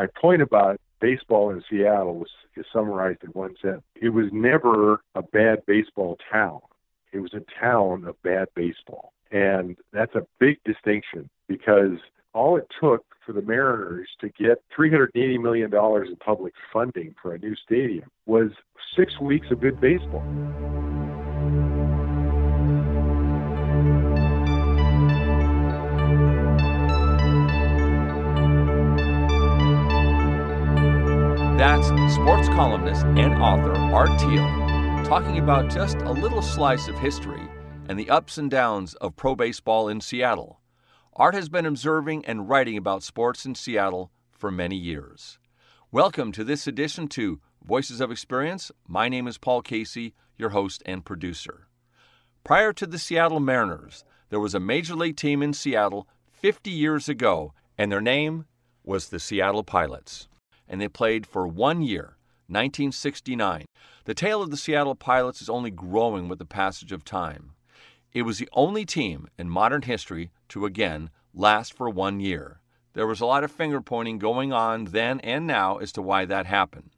my point about baseball in Seattle was is summarized in one sentence. It was never a bad baseball town. It was a town of bad baseball. And that's a big distinction because all it took for the Mariners to get $380 million in public funding for a new stadium was six weeks of good baseball. That's sports columnist and author Art Thiel talking about just a little slice of history and the ups and downs of pro baseball in Seattle. Art has been observing and writing about sports in Seattle for many years. Welcome to this edition to Voices of Experience. My name is Paul Casey, your host and producer. Prior to the Seattle Mariners, there was a major league team in Seattle 50 years ago, and their name was the Seattle Pilots and they played for one year, 1969. The tale of the Seattle Pilots is only growing with the passage of time. It was the only team in modern history to again last for one year. There was a lot of finger pointing going on then and now as to why that happened.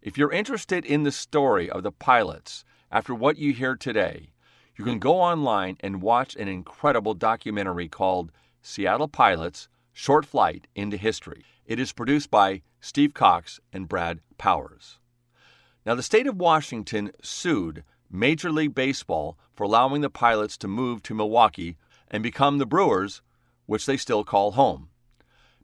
If you're interested in the story of the pilots after what you hear today, you can go online and watch an incredible documentary called Seattle Pilots Short Flight into History. It is produced by Steve Cox and Brad Powers. Now, the state of Washington sued Major League Baseball for allowing the pilots to move to Milwaukee and become the Brewers, which they still call home.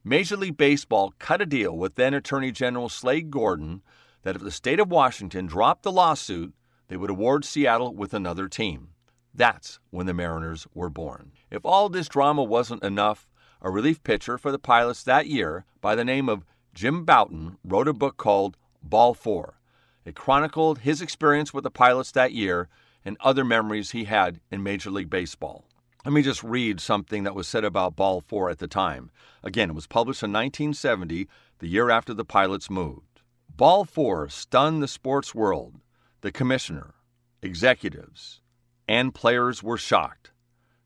Major League Baseball cut a deal with then Attorney General Slade Gorton that if the state of Washington dropped the lawsuit, they would award Seattle with another team. That's when the Mariners were born. If all this drama wasn't enough, a relief pitcher for the Pilots that year by the name of Jim Bouton wrote a book called Ball Four. It chronicled his experience with the Pilots that year and other memories he had in Major League Baseball. Let me just read something that was said about Ball 4 at the time. Again, it was published in 1970, the year after the Pilots moved. Ball 4 stunned the sports world. The commissioner, executives, and players were shocked.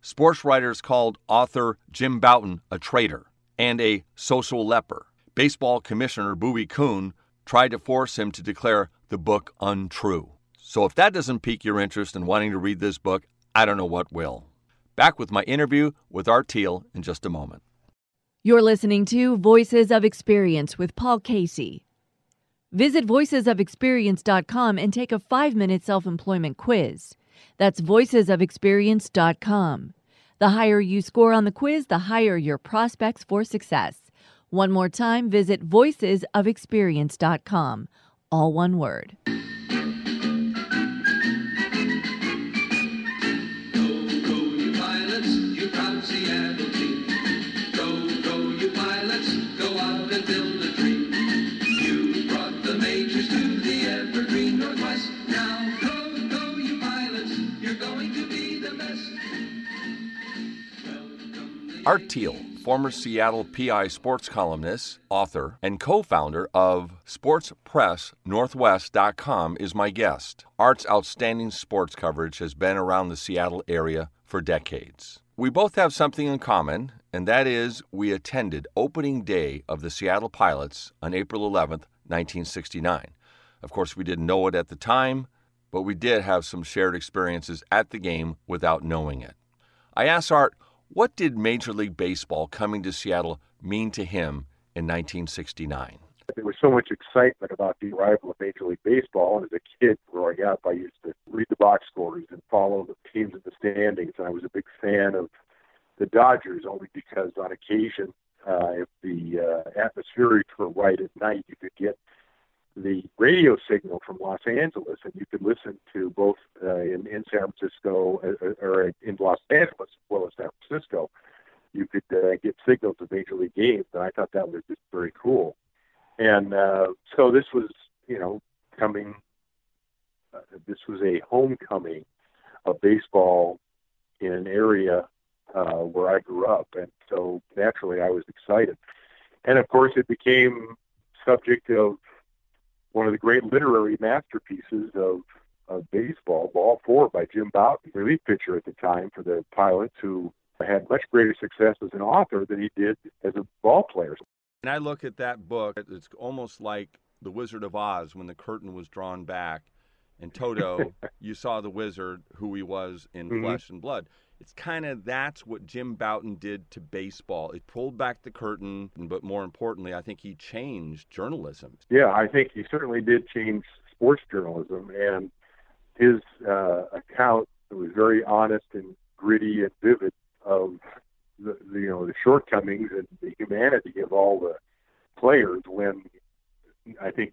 Sports writers called author Jim Bouton a traitor and a social leper. Baseball Commissioner Bowie Kuhn tried to force him to declare the book untrue. So if that doesn't pique your interest in wanting to read this book, I don't know what will. Back with my interview with Art Thiel in just a moment. You're listening to Voices of Experience with Paul Casey. Visit voicesofexperience.com and take a five minute self employment quiz. That's voicesofexperience.com. The higher you score on the quiz, the higher your prospects for success. One more time, visit voicesofexperience.com. All one word. Art Thiel, former Seattle PI sports columnist, author, and co founder of SportsPressNorthwest.com, is my guest. Art's outstanding sports coverage has been around the Seattle area for decades. We both have something in common, and that is we attended opening day of the Seattle Pilots on April 11th, 1969. Of course, we didn't know it at the time, but we did have some shared experiences at the game without knowing it. I asked Art, what did Major League Baseball coming to Seattle mean to him in 1969? There was so much excitement about the arrival of Major League Baseball. And as a kid growing up, I used to read the box scores and follow the teams in the standings. And I was a big fan of the Dodgers only because on occasion, uh, if the uh, atmospherics were right at night, you could get the radio signal from Los Angeles, and you could listen to both uh, in, in San Francisco uh, uh, or in Los Angeles as well as San Francisco. You could uh, get signals of major league games, and I thought that was just very cool. And uh, so this was, you know, coming. Uh, this was a homecoming of baseball in an area uh, where I grew up, and so naturally I was excited. And of course, it became subject of one of the great literary masterpieces of, of baseball, Ball Four by Jim Bouton, relief pitcher at the time for the Pilots, who had much greater success as an author than he did as a ball player. And I look at that book, it's almost like The Wizard of Oz when the curtain was drawn back. And Toto, you saw the wizard, who he was in mm-hmm. flesh and blood. It's kind of that's what Jim Bouton did to baseball. It pulled back the curtain, but more importantly, I think he changed journalism. Yeah, I think he certainly did change sports journalism. And his uh, account was very honest and gritty and vivid of the, the you know the shortcomings and the humanity of all the players. When I think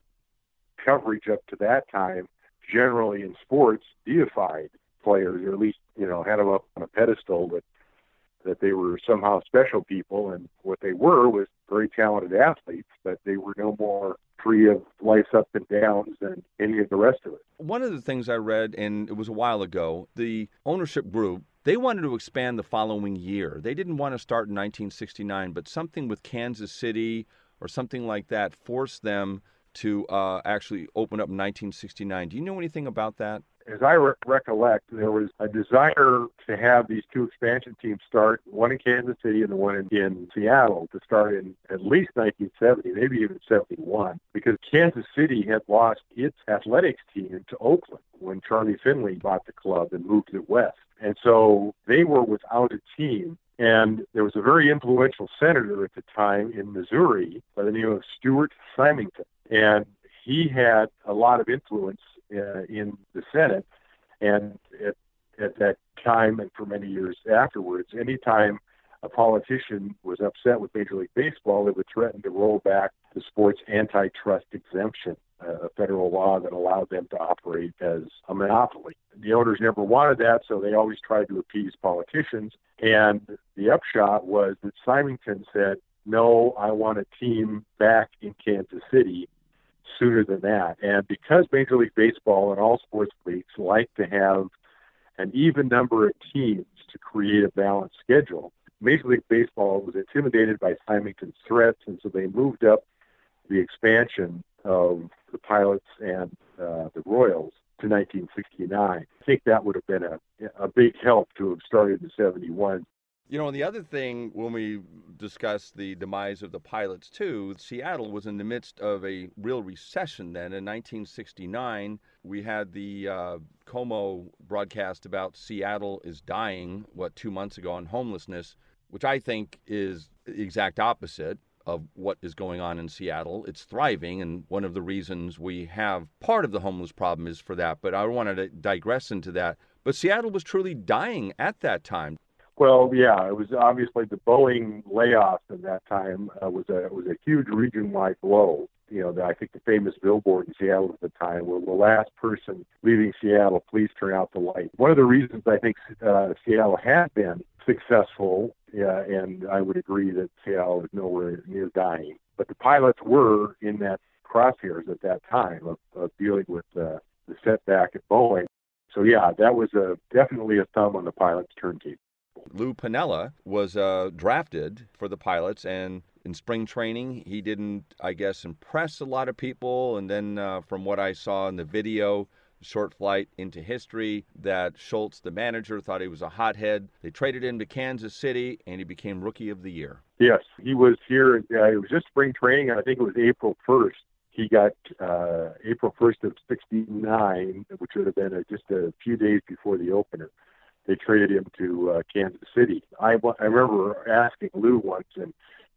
coverage up to that time, generally in sports, deified players, or at least you know had them up on a pedestal that that they were somehow special people, and what they were was very talented athletes, but they were no more free of life's ups and downs than any of the rest of it. One of the things I read, and it was a while ago, the ownership group, they wanted to expand the following year. They didn't want to start in 1969, but something with Kansas City or something like that forced them to uh, actually open up in 1969. Do you know anything about that? as I re- recollect, there was a desire to have these two expansion teams start, one in Kansas City and the one in, in Seattle, to start in at least 1970, maybe even 71, because Kansas City had lost its athletics team to Oakland when Charlie Finley bought the club and moved it west. And so they were without a team. And there was a very influential senator at the time in Missouri by the name of Stuart Symington. And he had a lot of influence uh, in the Senate. And at, at that time and for many years afterwards, anytime a politician was upset with Major League Baseball, they would threaten to roll back the sports antitrust exemption, uh, a federal law that allowed them to operate as a monopoly. The owners never wanted that, so they always tried to appease politicians. And the upshot was that Symington said, no, I want a team back in Kansas City sooner than that. And because Major League Baseball and all sports leagues like to have an even number of teams to create a balanced schedule, Major League Baseball was intimidated by Symington's threats, and so they moved up the expansion of the Pilots and uh, the Royals to 1969. I think that would have been a, a big help to have started in 71 you know, and the other thing when we discuss the demise of the pilots too, Seattle was in the midst of a real recession then. In 1969, we had the uh, KOMO broadcast about Seattle is dying, what, two months ago on homelessness, which I think is the exact opposite of what is going on in Seattle. It's thriving, and one of the reasons we have part of the homeless problem is for that. But I wanted to digress into that. But Seattle was truly dying at that time. Well, yeah, it was obviously the Boeing layoffs at that time uh, was a was a huge region-wide blow. You know, the, I think the famous billboard in Seattle at the time, where the last person leaving Seattle, please turn out the light. One of the reasons I think uh, Seattle had been successful, yeah, and I would agree that Seattle is nowhere near dying, but the pilots were in that crosshairs at that time of, of dealing with uh, the setback at Boeing. So yeah, that was a definitely a thumb on the pilot's turnkey. Lou Piniella was uh, drafted for the Pilots, and in spring training, he didn't, I guess, impress a lot of people. And then, uh, from what I saw in the video, short flight into history, that Schultz, the manager, thought he was a hothead. They traded him to Kansas City, and he became Rookie of the Year. Yes, he was here. Uh, it was just spring training, and I think it was April 1st. He got uh, April 1st of 69, which would have been uh, just a few days before the opener they traded him to uh, Kansas City. I, I remember asking Lou once, and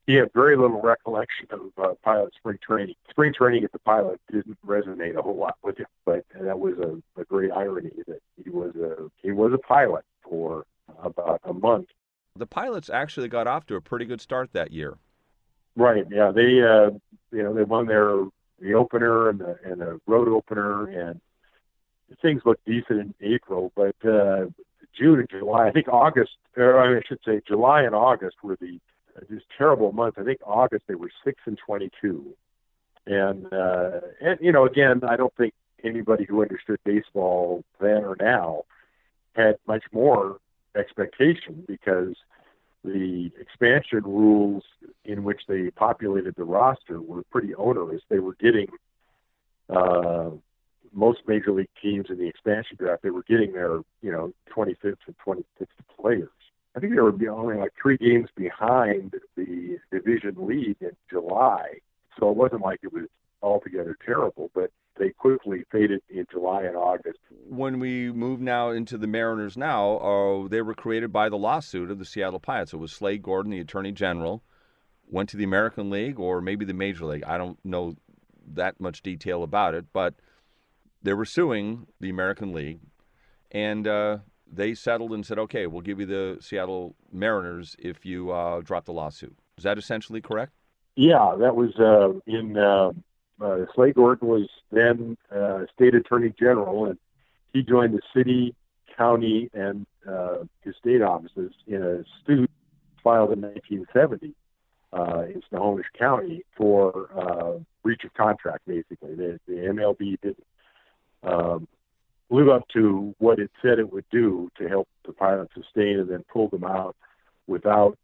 he had very little recollection of uh, pilot spring training. Spring training at the pilot didn't resonate a whole lot with him, but that was a, a great irony that he was a he was a pilot for about a month. The pilots actually got off to a pretty good start that year. Right. Yeah. They uh, you know they won their the opener and the and the road opener and things looked decent in April, but uh, June and July. I think August, or I should say July and August were the just terrible months. I think August they were six and twenty-two, and uh, and you know again I don't think anybody who understood baseball then or now had much more expectation because the expansion rules in which they populated the roster were pretty onerous. They were getting uh, most major league teams in the expansion draft, they were getting their, you know, 25th and 26th players. I think they were only like three games behind the division lead in July. So it wasn't like it was altogether terrible, but they quickly faded in July and August. When we move now into the Mariners now, uh, they were created by the lawsuit of the Seattle Pirates. It was Slade Gorton, the Attorney General, went to the American League or maybe the Major League. I don't know that much detail about it, but they were suing the American League, and uh, they settled and said, "Okay, we'll give you the Seattle Mariners if you uh, drop the lawsuit." Is that essentially correct? Yeah, that was uh, in. Uh, uh, Slade Gorton was then uh, state attorney general, and he joined the city, county, and uh, his state offices in a suit filed in 1970 uh, in Snohomish County for uh, breach of contract. Basically, the, the MLB didn't um, live up to what it said it would do to help the pilot sustain, and then pulled them out without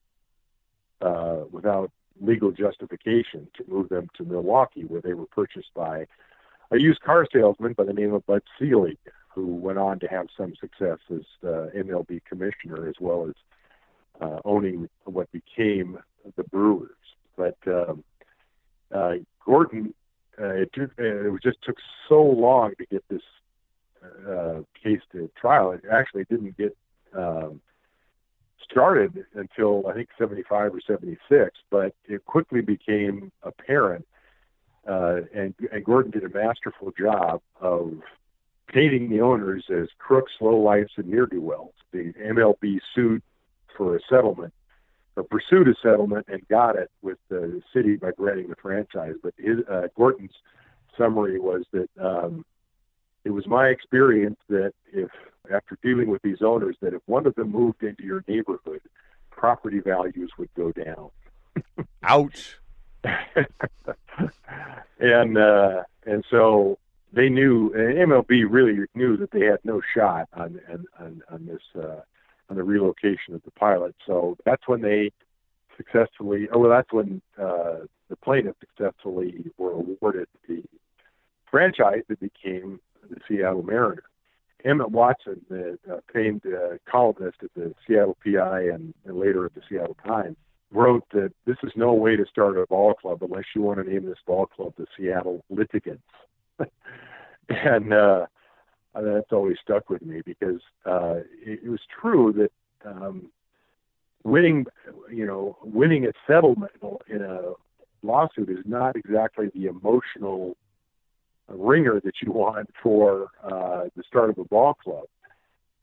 uh, without legal justification to move them to Milwaukee, where they were purchased by a used car salesman by the name of Bud Selig, who went on to have some success as uh, MLB commissioner as well as uh, owning what became the Brewers. But um, uh, Gorton, uh, it, took, uh, it just took so long to get this uh, case to trial. It actually didn't get um, started until I think 75 or 76, but it quickly became apparent, uh, and, and Gorton did a masterful job of painting the owners as crooks, lowlifes, and near do wells. The MLB sued for a settlement, or pursued a settlement, and got it with the city by granting the franchise. But his, uh, Gorton's summary was that um, it was my experience that if after dealing with these owners that if one of them moved into your neighborhood, property values would go down. Ouch. and uh, and so they knew, and MLB really knew that they had no shot on on on this uh, on the relocation of the pilot. So that's when they successfully, oh well, that's when uh, the plaintiff successfully were awarded the franchise that became the Seattle Mariner. Emmett Watson, the uh, famed uh, columnist at the Seattle PI and, and later at the Seattle Times, wrote that this is no way to start a ball club unless you want to name this ball club the Seattle Litigants. and uh, that's always stuck with me because uh, it, it was true that um, winning, you know, winning a settlement in a lawsuit is not exactly the emotional ringer that you want for uh, the start of a ball club.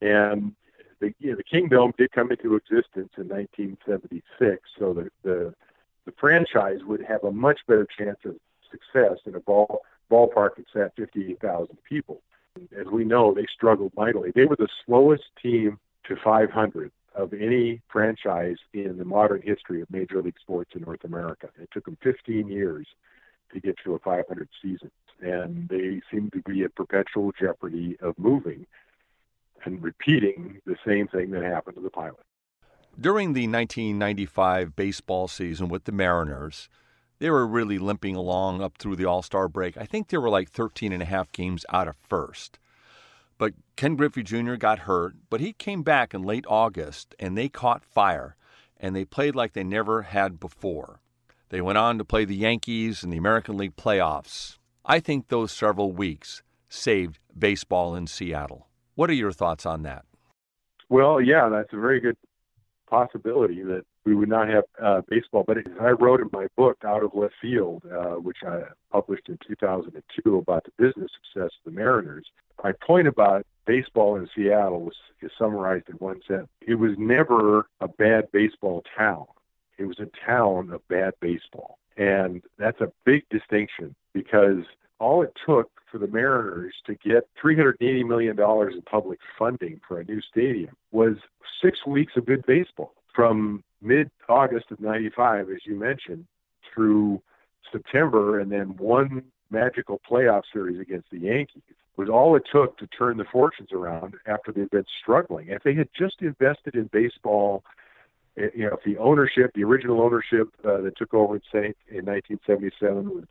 And the, you know, the Kingdome did come into existence in 1976, so the, the the franchise would have a much better chance of success in a ball ballpark that sat 58,000 people. As we know, they struggled mightily. They were the slowest team to 500 of any franchise in the modern history of Major League Sports in North America. It took them 15 years to get to a 500 season and mm-hmm. they seem to be at perpetual jeopardy of moving and repeating the same thing that happened to the pilot. During the 1995 baseball season with the Mariners, they were really limping along up through the All Star break. I think they were like 13 and a half games out of first. But Ken Griffey Jr. got hurt, but he came back in late August and they caught fire and they played like they never had before. They went on to play the Yankees in the American League playoffs. I think those several weeks saved baseball in Seattle. What are your thoughts on that? Well, yeah, that's a very good possibility that we would not have uh, baseball. But I wrote in my book, Out of Left Field, uh, which I published in 2002 about the business success of the Mariners. My point about baseball in Seattle was is summarized in one sentence. It was never a bad baseball town. It was a town of bad baseball. And that's a big distinction because all it took for the Mariners to get $380 million in public funding for a new stadium was six weeks of good baseball from mid August of 95, as you mentioned, through September, and then one magical playoff series against the Yankees was all it took to turn the fortunes around after they'd been struggling. If they had just invested in baseball you know, if the ownership, the original ownership uh, that took over in Saint in 1977 with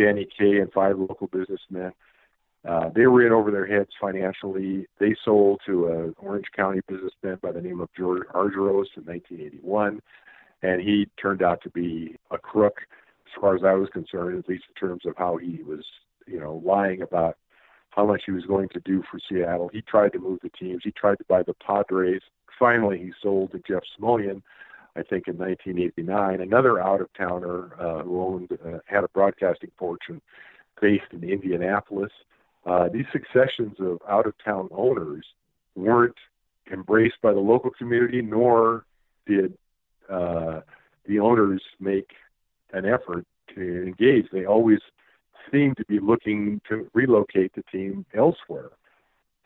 Danny Kaye and five local businessmen, uh, they were in over their heads financially. They sold to an Orange County businessman by the name of George Argyros in 1981, and he turned out to be a crook, as far as I was concerned, at least in terms of how he was, you know, lying about how much he was going to do for Seattle. He tried to move the teams. He tried to buy the Padres. Finally, he sold to Jeff Smulyan, I think, in 1989. Another out-of-towner uh, who owned uh, had a broadcasting fortune based in Indianapolis uh, these successions of out of town owners weren't embraced by the local community, nor did uh, the owners make an effort to engage. They always seemed to be looking to relocate the team elsewhere.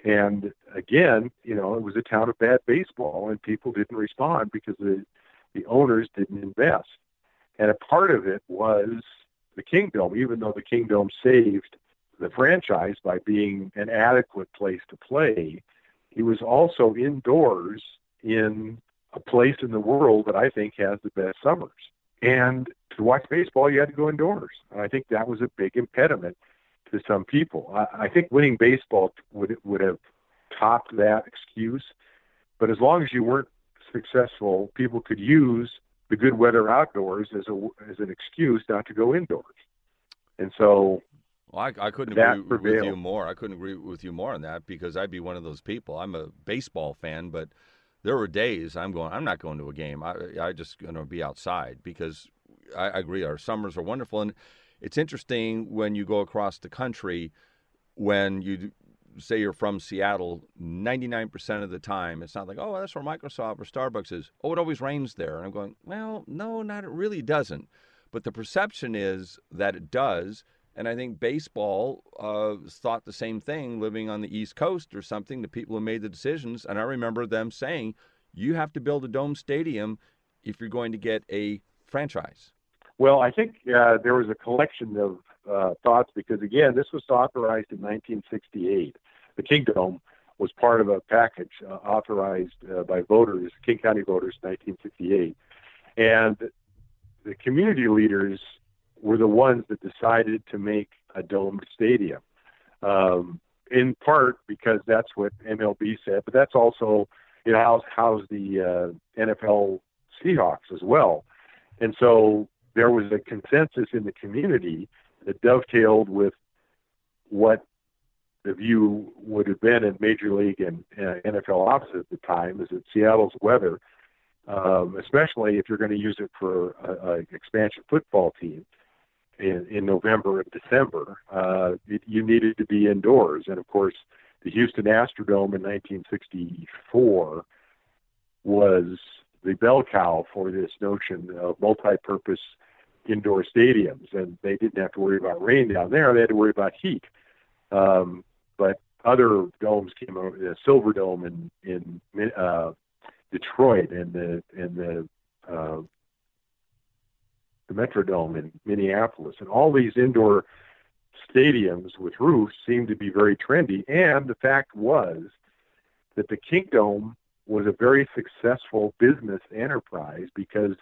And again, you know, it was a town of bad baseball, and people didn't respond because the the owners didn't invest. And a part of it was the Kingdome, even though the Kingdome saved the franchise by being an adequate place to play. He was also indoors in a place in the world that I think has the best summers. And to watch baseball, you had to go indoors. And I think that was a big impediment to some people. I, I think winning baseball would would have topped that excuse. But as long as you weren't successful, people could use the good weather outdoors as a as an excuse not to go indoors. And so well, I, I couldn't agree prevailed. with you more. I couldn't agree with you more on that because I'd be one of those people. I'm a baseball fan, but there were days I'm going. I'm not going to a game. I I just going to be outside because I, I agree. Our summers are wonderful, and it's interesting when you go across the country when you say you're from Seattle, 99% of the time, it's not like, oh, that's where Microsoft or Starbucks is. Oh, it always rains there. And I'm going, well, no, not it really doesn't. But the perception is that it does. And I think baseball uh, thought the same thing living on the East Coast or something, the people who made the decisions. And I remember them saying, you have to build a dome stadium if you're going to get a franchise. Well, I think uh, there was a collection of uh, thoughts because, again, this was authorized in 1968. The Kingdome was part of a package uh, authorized uh, by voters, King County voters, in 1968. And the community leaders were the ones that decided to make a domed stadium. Um, in part because that's what MLB said, but that's also it housed, housed the uh, NFL Seahawks as well. And so there was a consensus in the community that dovetailed with what the view would have been in Major League and uh, NFL offices at the time is that Seattle's weather, um, especially if you're going to use it for an expansion football team, in, in November and December, uh, it, you needed to be indoors. And of course, the Houston Astrodome in 1964 was the bell cow for this notion of multi-purpose indoor stadiums, and they didn't have to worry about rain down there; they had to worry about heat. Um, but other domes came over, the Silver Dome in in uh, Detroit and the and the uh, the Metrodome in Minneapolis, and all these indoor stadiums with roofs seem to be very trendy. And the fact was that the Kingdome was a very successful business enterprise because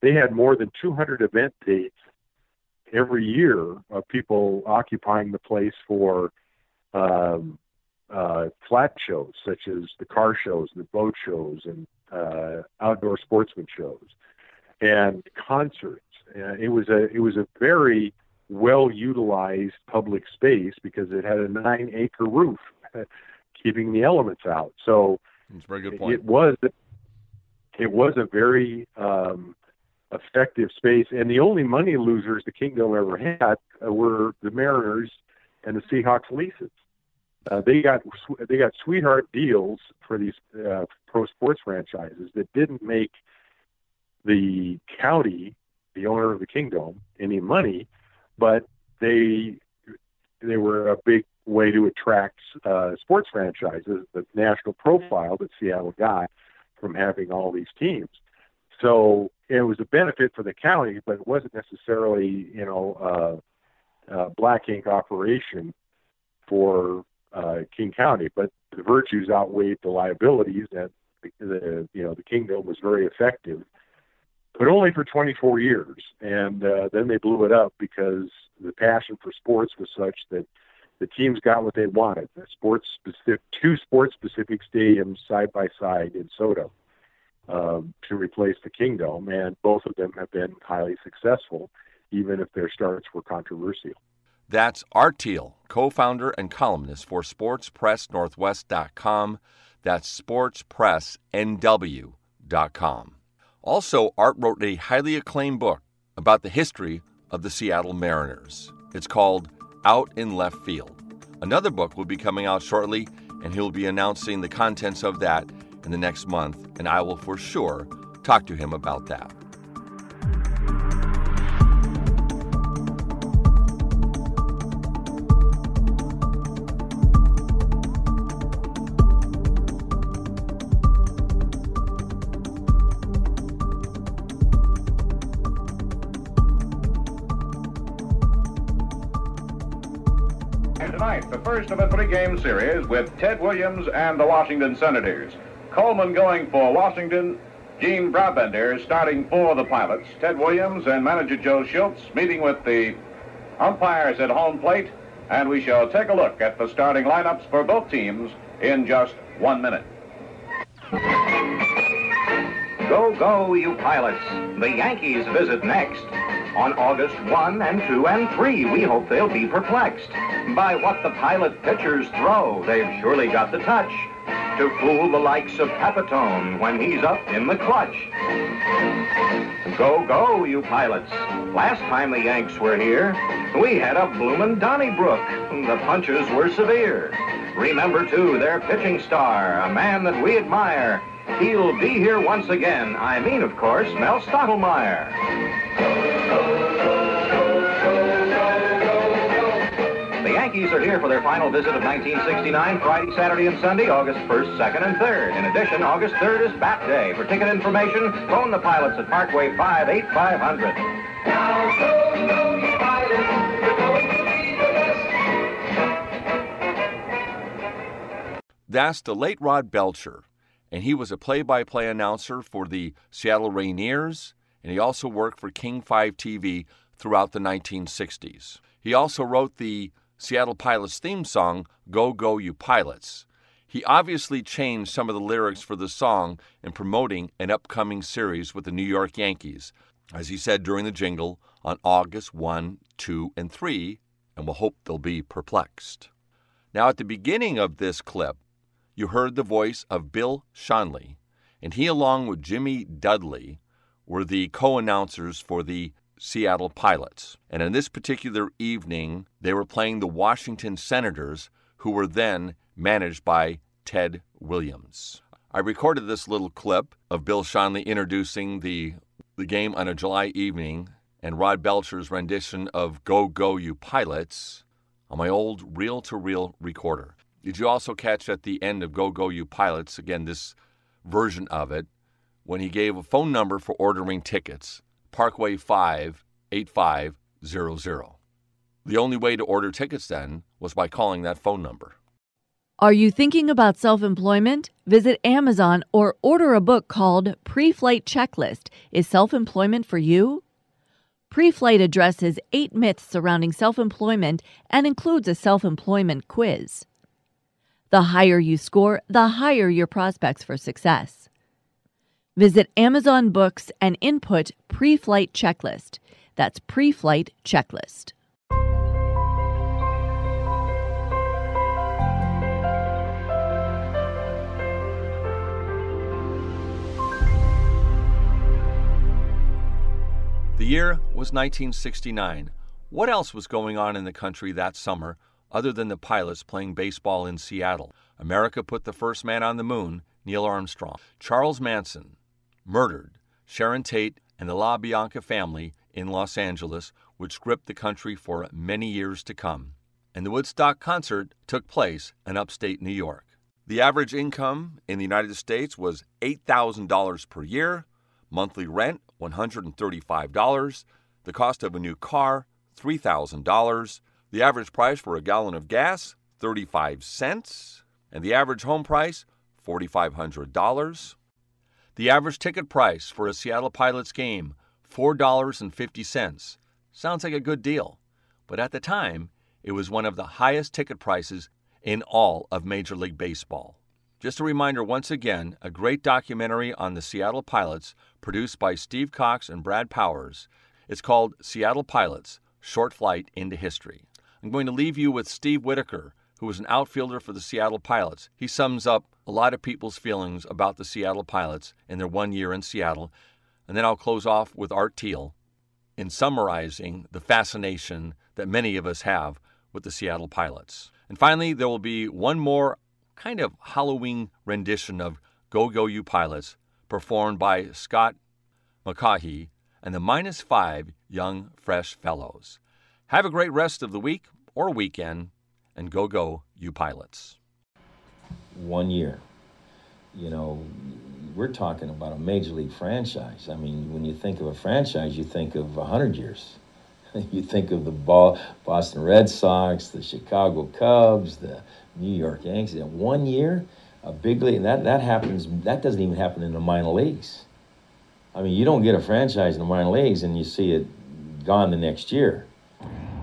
they had more than 200 event dates every year of people occupying the place for um, uh, flat shows such as the car shows, the boat shows, and uh, outdoor sportsman shows, and concerts uh, it was a it was a very well utilized public space because it had a nine acre roof, keeping the elements out. So That's a very good point. It was it was a very um, effective space, and the only money losers the Kingdome ever had uh, were the Mariners and the Seahawks leases. Uh, they got they got sweetheart deals for these uh, pro sports franchises that didn't make the county the owner of the Kingdome any money, but they they were a big way to attract uh, sports franchises, the national profile that Seattle got from having all these teams. So it was a benefit for the county, but it wasn't necessarily, you know, uh, uh, black ink operation for uh, King County. But the virtues outweighed the liabilities, and the, you know the Kingdome was very effective but only for 24 years. And uh, then they blew it up because the passion for sports was such that the teams got what they wanted. The sports specific, two sports specific stadiums side by side in SoDo um, to replace the Kingdome, and both of them have been highly successful, even if their starts were controversial. That's Art Thiel, co founder and columnist for SportsPressNorthwest.com. That's SportsPressNW.com. Also, Art wrote a highly acclaimed book about the history of the Seattle Mariners. It's called Out in Left Field. Another book will be coming out shortly, and he'll be announcing the contents of that in the next month, and I will for sure talk to him about that. And tonight, the first of a three-game series with Ted Williams and the Washington Senators. Coleman going for Washington, Gene Brabender starting for the Pilots, Ted Williams and manager Joe Schultz meeting with the umpires at home plate, and we shall take a look at the starting lineups for both teams in just one minute. Go, go, you pilots. The Yankees visit next. On August 1 and 2 and 3, we hope they'll be perplexed by what the pilot pitchers throw. They've surely got the touch to fool the likes of Pepitone when he's up in the clutch. Go, go, you pilots. Last time the Yanks were here, we had a bloomin' Donnybrook. The punches were severe. Remember, too, their pitching star, a man that we admire. He'll be here once again. I mean, of course, Mel Stottlemyre. Yankees are here for their final visit of 1969, Friday, Saturday, and Sunday, August 1st, 2nd, and 3rd. In addition, August 3rd is Bat Day. For ticket information, phone the pilots at Parkway 5 8500. Now go, go, you pilots. You're going to be the best. That's the late Rod Belcher and he was a play by play announcer for the Seattle Rainiers, and he also worked for King 5 TV throughout the 1960s. He also wrote the Seattle Pilots theme song, Go Go You Pilots. He obviously changed some of the lyrics for the song in promoting an upcoming series with the New York Yankees, as he said during the jingle on August 1, 2, and 3, and we'll hope they'll be perplexed. Now, at the beginning of this clip, you heard the voice of Bill Schonely, and he, along with Jimmy Dudley, were the co announcers for the Seattle Pilots. And in this particular evening, they were playing the Washington Senators, who were then managed by Ted Williams. I recorded this little clip of Bill Schonely introducing the, the game on a July evening and Rod Belcher's rendition of Go Go You Pilots on my old reel to reel recorder. Did you also catch at the end of Go Go You Pilots, again, this version of it, when he gave a phone number for ordering tickets Parkway 5 8500. The only way to order tickets then was by calling that phone number. Are you thinking about self employment? Visit Amazon or order a book called Pre Flight Checklist Is Self Employment for You? Pre Flight addresses eight myths surrounding self employment and includes a self employment quiz. The higher you score, the higher your prospects for success. Visit Amazon Books and input pre flight checklist. That's pre flight checklist. The year was 1969. What else was going on in the country that summer other than the pilots playing baseball in Seattle. America put the first man on the moon, Neil Armstrong. Charles Manson murdered Sharon Tate and the LaBianca family in Los Angeles, would gripped the country for many years to come. And the Woodstock concert took place in upstate New York. The average income in the United States was $8,000 per year, monthly rent $135, the cost of a new car $3,000, the average price for a gallon of gas, 35 cents, and the average home price, $4,500. The average ticket price for a Seattle Pilots game, $4.50. Sounds like a good deal, but at the time, it was one of the highest ticket prices in all of Major League Baseball. Just a reminder once again a great documentary on the Seattle Pilots produced by Steve Cox and Brad Powers. It's called Seattle Pilots Short Flight into History. I'm going to leave you with Steve Whitaker, who was an outfielder for the Seattle Pilots. He sums up a lot of people's feelings about the Seattle Pilots in their one year in Seattle. And then I'll close off with Art Thiel in summarizing the fascination that many of us have with the Seattle Pilots. And finally, there will be one more kind of Halloween rendition of Go Go You Pilots performed by Scott McCaughey and the Minus Five Young Fresh Fellows. Have a great rest of the week or weekend, and go, go, you pilots. One year. You know, we're talking about a major league franchise. I mean, when you think of a franchise, you think of a 100 years. you think of the Boston Red Sox, the Chicago Cubs, the New York Yankees. In one year, a big league, that, that happens, that doesn't even happen in the minor leagues. I mean, you don't get a franchise in the minor leagues and you see it gone the next year.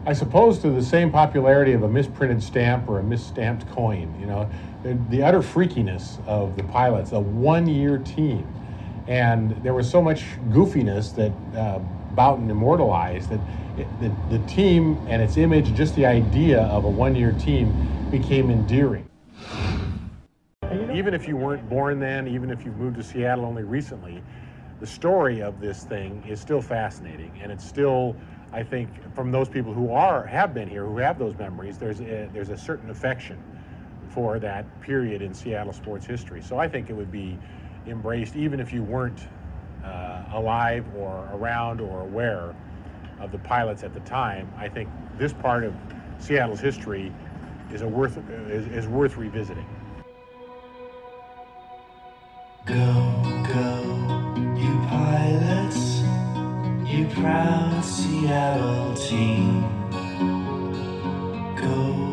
I suppose to the same popularity of a misprinted stamp or a misstamped coin, you know, the, utter freakiness of the pilots, a one-year team. And there was so much goofiness that uh, Bouton immortalized that it, the, the team and its image, just the idea of a one-year team became endearing. Even if you weren't born then, even if you've moved to Seattle only recently, the story of this thing is still fascinating, and it's still, I think, from those people who are have been here, who have those memories, there's a, there's a certain affection for that period in Seattle sports history. So I think it would be embraced even if you weren't uh, alive or around or aware of the pilots at the time. I think this part of Seattle's history is a worth is, is worth revisiting. Go, you proud Seattle team. Go,